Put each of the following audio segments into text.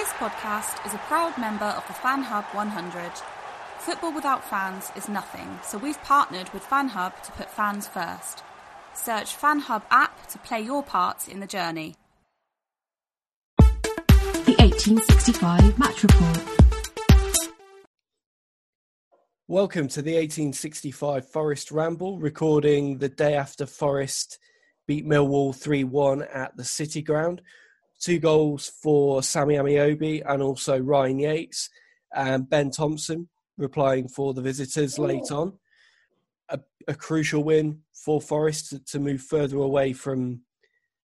This podcast is a proud member of the Fan Hub 100. Football without fans is nothing, so we've partnered with Fan Hub to put fans first. Search Fan Hub app to play your part in the journey. The 1865 Match Report. Welcome to the 1865 Forest Ramble, recording the day after Forest beat Millwall 3 1 at the City Ground. Two goals for Sammy Ameobi and also Ryan Yates and Ben Thompson replying for the visitors late on. A, a crucial win for Forest to, to move further away from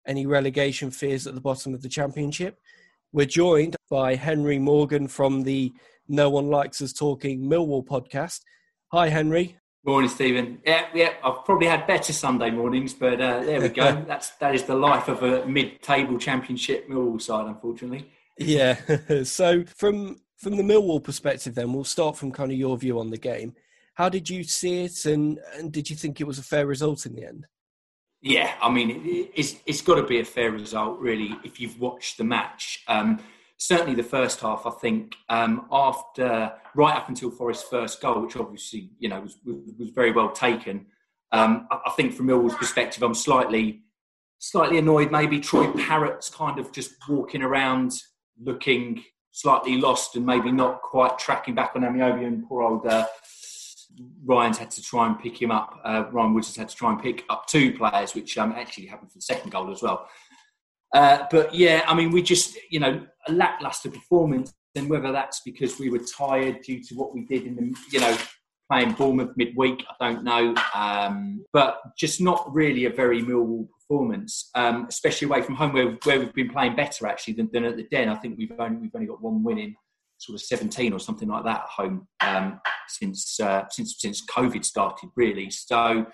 any relegation fears at the bottom of the Championship. We're joined by Henry Morgan from the No One Likes Us Talking Millwall podcast. Hi, Henry. Morning, Stephen. Yeah, yeah. I've probably had better Sunday mornings, but uh, there we go. That's that is the life of a mid-table Championship Millwall side, unfortunately. Yeah. so from from the Millwall perspective, then we'll start from kind of your view on the game. How did you see it, and and did you think it was a fair result in the end? Yeah, I mean, it, it's it's got to be a fair result, really, if you've watched the match. Um, certainly, the first half, I think, um, after right up until Forest's first goal, which obviously you know was was very well taken. Um, I, I think from Millwall's perspective, I'm slightly slightly annoyed. Maybe Troy Parrott's kind of just walking around, looking slightly lost, and maybe not quite tracking back on Ameobi and poor old. Uh, Ryan's had to try and pick him up. Uh, Ryan Woods has had to try and pick up two players, which um, actually happened for the second goal as well. Uh, but yeah, I mean, we just, you know, a lackluster performance. And whether that's because we were tired due to what we did in the, you know, playing Bournemouth midweek, I don't know. Um, but just not really a very Millwall performance, um, especially away from home where, where we've been playing better actually than, than at the Den. I think we've only, we've only got one win in sort of 17 or something like that at home um, since uh, since since COVID started, really. So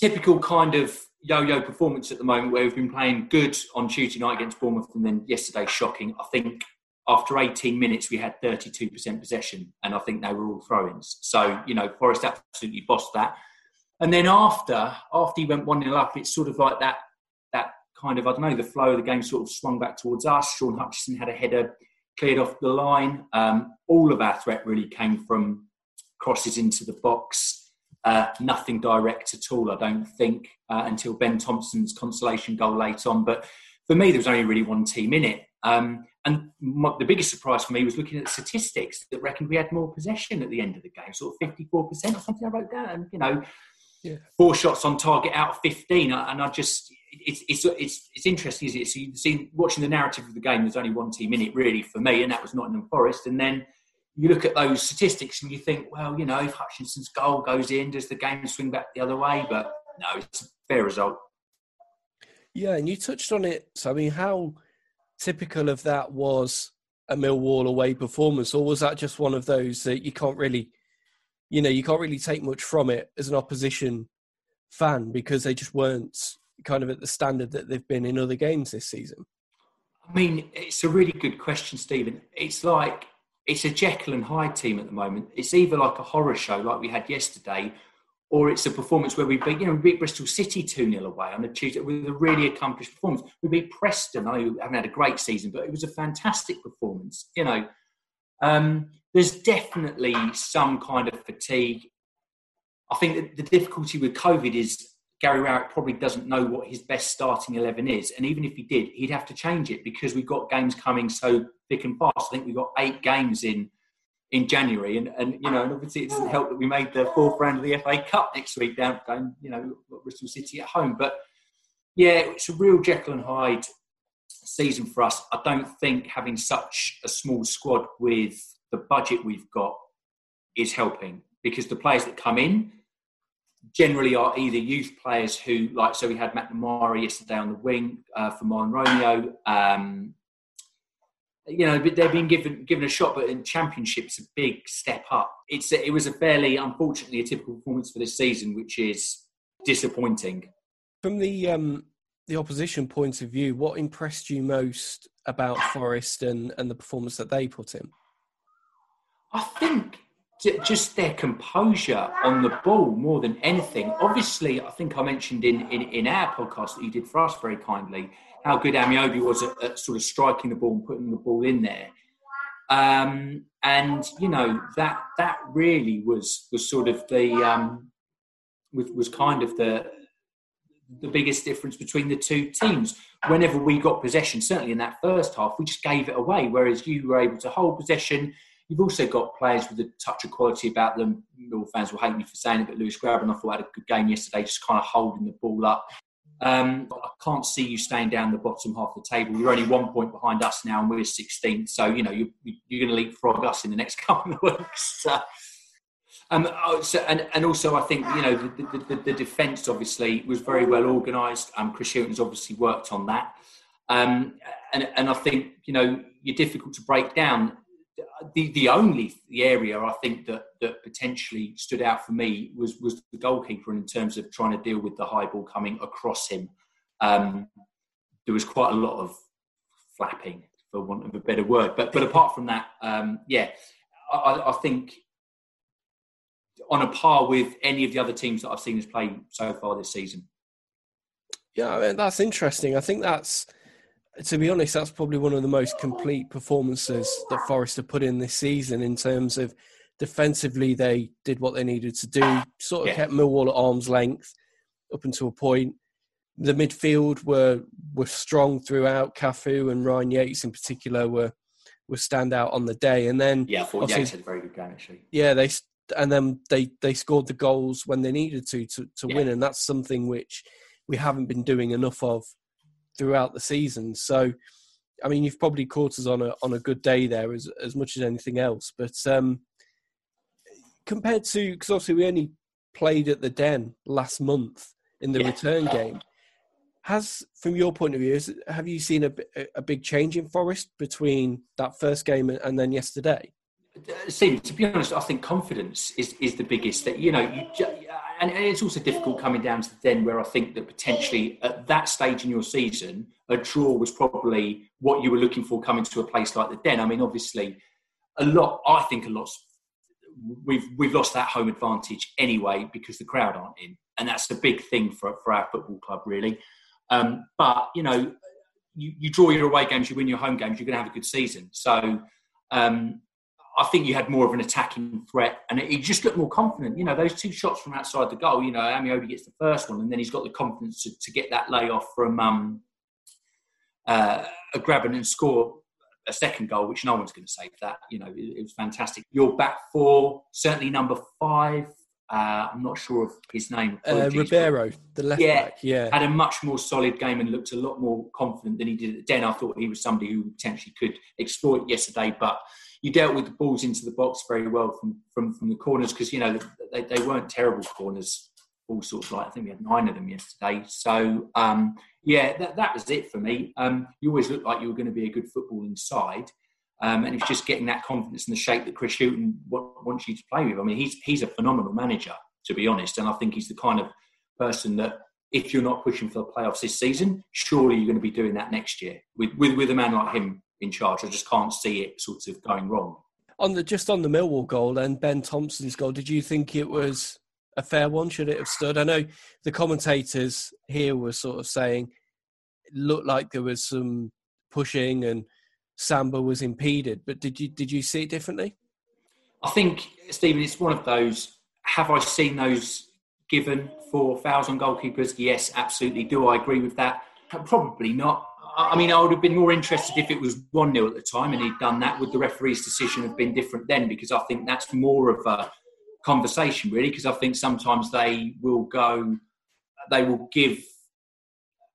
typical kind of yo-yo performance at the moment, where we've been playing good on Tuesday night against Bournemouth, and then yesterday shocking. I think after 18 minutes we had 32% possession, and I think they were all throw-ins. So you know, Forest absolutely bossed that. And then after after he went one 0 up, it's sort of like that that kind of I don't know the flow of the game sort of swung back towards us. Shaun Hutchinson had a header cleared off the line. Um, all of our threat really came from crosses into the box. Uh, nothing direct at all, I don't think, uh, until Ben Thompson's consolation goal late on. But for me, there was only really one team in it. Um, and my, the biggest surprise for me was looking at the statistics that reckoned we had more possession at the end of the game, sort of 54% or something I wrote down. You know, yeah. four shots on target out of 15. And I just, it's, it's, it's, it's interesting, is it? So you've seen, watching the narrative of the game, there's only one team in it, really, for me, and that was Nottingham Forest. And then you look at those statistics and you think, well, you know, if Hutchinson's goal goes in, does the game swing back the other way? But no, it's a fair result. Yeah, and you touched on it. So, I mean, how typical of that was a Millwall away performance, or was that just one of those that you can't really, you know, you can't really take much from it as an opposition fan because they just weren't kind of at the standard that they've been in other games this season? I mean, it's a really good question, Stephen. It's like it's a Jekyll and Hyde team at the moment. It's either like a horror show like we had yesterday, or it's a performance where we beat, you know, we beat Bristol City 2 0 away on a Tuesday with a really accomplished performance. We beat Preston. I haven't had a great season, but it was a fantastic performance. You know, um, there's definitely some kind of fatigue. I think the difficulty with COVID is Gary Rowett probably doesn't know what his best starting 11 is. And even if he did, he'd have to change it because we've got games coming so thick and fast. I think we've got eight games in in January, and, and you know, and obviously it doesn't help that we made the fourth round of the FA Cup next week down going, you know, Bristol City at home. But yeah, it's a real Jekyll and Hyde season for us. I don't think having such a small squad with the budget we've got is helping because the players that come in generally are either youth players who, like, so we had Matt McNamara yesterday on the wing uh, for Mahlon Romeo. Um, you know, but they're being given given a shot, but in championship, it's a big step up. It's a, it was a fairly, unfortunately, a typical performance for this season, which is disappointing. From the um, the opposition point of view, what impressed you most about Forest and, and the performance that they put in? I think just their composure on the ball more than anything. Obviously, I think I mentioned in, in, in our podcast that you did for us very kindly how good Ameobi was at, at, sort of striking the ball and putting the ball in there. Um, and you know that that really was was sort of the um, was, was kind of the the biggest difference between the two teams. Whenever we got possession, certainly in that first half, we just gave it away. Whereas you were able to hold possession. You've also got players with a touch of quality about them. All fans will hate me for saying it, but Lewis thought had a good game yesterday, just kind of holding the ball up. Um, I can't see you staying down the bottom half of the table. You're only one point behind us now, and we're 16th. So you know you, you're going to leapfrog us in the next couple of weeks. um, oh, so, and, and also, I think you know the, the, the, the defence obviously was very well organised. Um, Chris Hughton's obviously worked on that, um, and and I think you know you're difficult to break down the the only the area I think that that potentially stood out for me was was the goalkeeper in terms of trying to deal with the high ball coming across him. Um, there was quite a lot of flapping, for want of a better word. But but apart from that, um, yeah, I, I, think on a par with any of the other teams that I've seen us play so far this season. Yeah, I mean, that's interesting. I think that's to be honest, that's probably one of the most complete performances that Forest have put in this season in terms of defensively, they did what they needed to do, sort of yeah. kept Millwall at arm's length up until a point. The midfield were were strong throughout. Cafu and Ryan Yates, in particular, were were stand out on the day. And then yeah, I thought Yates had a very good game actually. Yeah, they and then they they scored the goals when they needed to to, to yeah. win, and that's something which we haven't been doing enough of throughout the season. So, I mean, you've probably caught us on a on a good day there as as much as anything else. But um, compared to because obviously we only played at the Den last month in the yeah. return game. Has, from your point of view, is, have you seen a, a big change in Forest between that first game and then yesterday? See, to be honest, I think confidence is, is the biggest. That you know, you, and, it's also difficult coming down to the then where I think that potentially at that stage in your season, a draw was probably what you were looking for coming to a place like the Den. I mean, obviously, a lot. I think a lot. We've we've lost that home advantage anyway because the crowd aren't in, and that's the big thing for for our football club really. Um, but you know, you, you draw your away games, you win your home games, you're going to have a good season. So um, I think you had more of an attacking threat, and he just looked more confident. You know, those two shots from outside the goal. You know, Ameobi gets the first one, and then he's got the confidence to, to get that layoff from um, uh, a Grabban and score a second goal, which no one's going to save that. You know, it, it was fantastic. Your back four, certainly number five. Uh, I'm not sure of his name. Uh, Ribeiro, the left yeah, back. Yeah, had a much more solid game and looked a lot more confident than he did at Den. I thought he was somebody who potentially could exploit yesterday, but you dealt with the balls into the box very well from from, from the corners because you know they, they weren't terrible corners. All sorts of like I think we had nine of them yesterday. So um, yeah, that, that was it for me. Um, you always looked like you were going to be a good footballing side. Um, and it's just getting that confidence in the shape that Chris Hughton wants you to play with. I mean, he's he's a phenomenal manager, to be honest, and I think he's the kind of person that if you're not pushing for the playoffs this season, surely you're going to be doing that next year with, with, with a man like him in charge. I just can't see it sort of going wrong. On the just on the Millwall goal and Ben Thompson's goal, did you think it was a fair one? Should it have stood? I know the commentators here were sort of saying it looked like there was some pushing and Samba was impeded, but did you did you see it differently? I think Stephen, it's one of those. Have I seen those given for fouls on goalkeepers? Yes, absolutely. Do I agree with that? Probably not. I mean, I would have been more interested if it was 1 0 at the time and he'd done that. Would the referee's decision have been different then? Because I think that's more of a conversation, really, because I think sometimes they will go, they will give,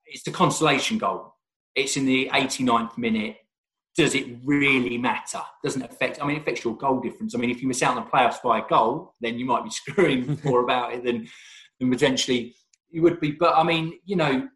it's the consolation goal. It's in the 89th minute. Does it really matter? Doesn't affect, I mean, it affects your goal difference. I mean, if you miss out on the playoffs by a goal, then you might be screwing more about it than, than potentially you would be. But I mean, you know,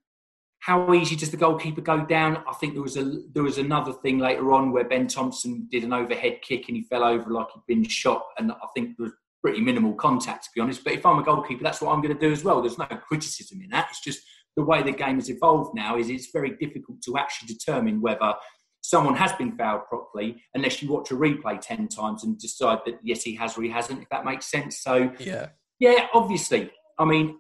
how easy does the goalkeeper go down? I think there was a there was another thing later on where Ben Thompson did an overhead kick and he fell over like he'd been shot, and I think there was pretty minimal contact to be honest. But if I'm a goalkeeper, that's what I'm going to do as well. There's no criticism in that. It's just the way the game has evolved now is it's very difficult to actually determine whether someone has been fouled properly unless you watch a replay 10 times and decide that yes he has or he hasn't if that makes sense so yeah yeah obviously i mean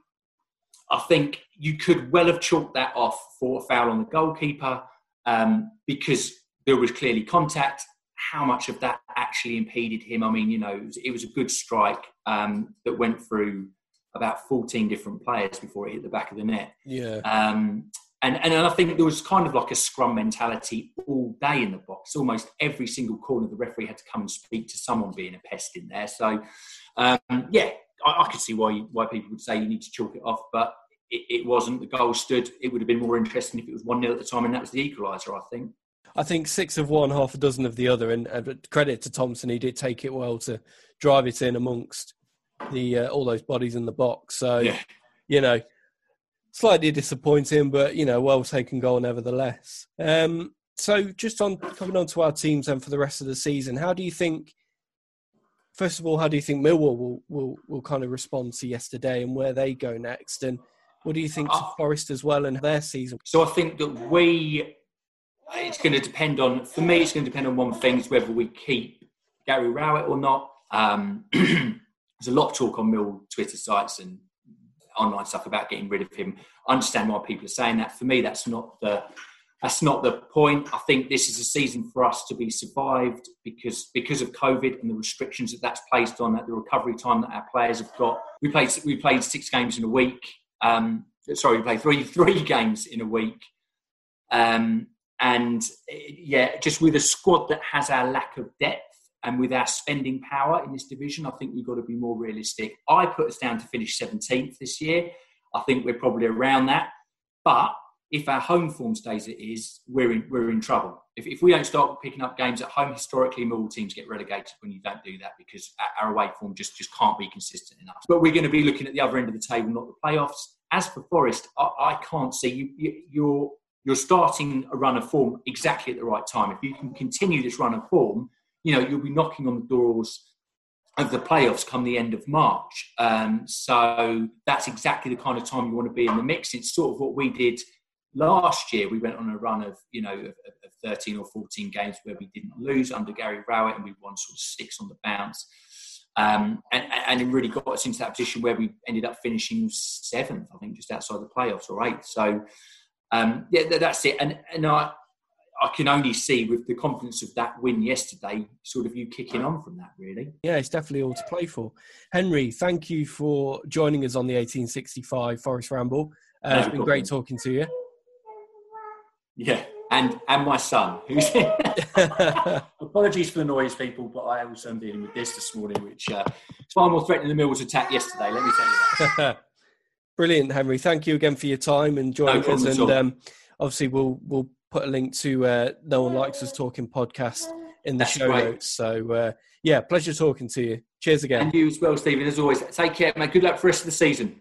I think you could well have chalked that off for a foul on the goalkeeper um, because there was clearly contact. How much of that actually impeded him? I mean, you know, it was, it was a good strike um, that went through about 14 different players before it hit the back of the net. Yeah. Um, and, and I think there was kind of like a scrum mentality all day in the box. Almost every single corner, the referee had to come and speak to someone being a pest in there. So, um, yeah, I, I, could see why why people would say you need to chalk it off, but it, it, wasn't. The goal stood. It would have been more interesting if it was one 0 at the time, and that was the equaliser. I think. I think six of one, half a dozen of the other, and uh, credit to Thompson, he did take it well to drive it in amongst the uh, all those bodies in the box. So, yeah. you know, slightly disappointing, but you know, well taken goal nevertheless. Um, so, just on coming on to our teams and for the rest of the season, how do you think? First of all, how do you think Millwall will, will, will kind of respond to yesterday and where they go next? And what do you think to uh, Forest as well and their season? So I think that we, it's going to depend on, for me, it's going to depend on one thing, is whether we keep Gary Rowett or not. Um, there's a lot of talk on Mill Twitter sites and online stuff about getting rid of him. I understand why people are saying that. For me, that's not the that's not the point. I think this is a season for us to be survived because because of COVID and the restrictions that that's placed on that the recovery time that our players have got. We played we played six games in a week. Um, sorry, we play three three games in a week, um, and yeah, just with a squad that has our lack of depth and with our spending power in this division, I think we've got to be more realistic. I put us down to finish 17th this year. I think we're probably around that, but if our home form stays it is, we're in, we're in trouble. If, if we don't start picking up games at home, historically, all teams get relegated when you don't do that because our away form just, just can't be consistent enough. But we're going to be looking at the other end of the table, not the playoffs. As for Forest, I, I can't see you, you, you're you're starting a run of form exactly at the right time. If you can continue this run of form, you know you'll be knocking on the doors of the playoffs come the end of March. Um, so that's exactly the kind of time you want to be in the mix. It's sort of what we did last year we went on a run of you know of, of 13 or 14 games where we didn't lose under Gary Rowett and we won sort of six on the bounce um, and, and, it really got us into that position where we ended up finishing seventh I think just outside the playoffs or eighth so um, yeah that's it and, and I I can only see with the confidence of that win yesterday, sort of you kicking on from that, really. Yeah, it's definitely all to play for. Henry, thank you for joining us on the 1865 Forest Ramble. Uh, no, it's been great talking to you. Yeah, and and my son, who's apologies for the noise, people, but I also am dealing with this this morning, which uh, is far more threatening than Millwall's attack yesterday. Let me tell you that. Brilliant, Henry. Thank you again for your time and joining no us. And um, obviously, we'll we'll put a link to uh, No One Likes Us Talking podcast in the That's show great. notes. So uh, yeah, pleasure talking to you. Cheers again. And you as well, Stephen. As always, take care, mate. Good luck for the rest of the season.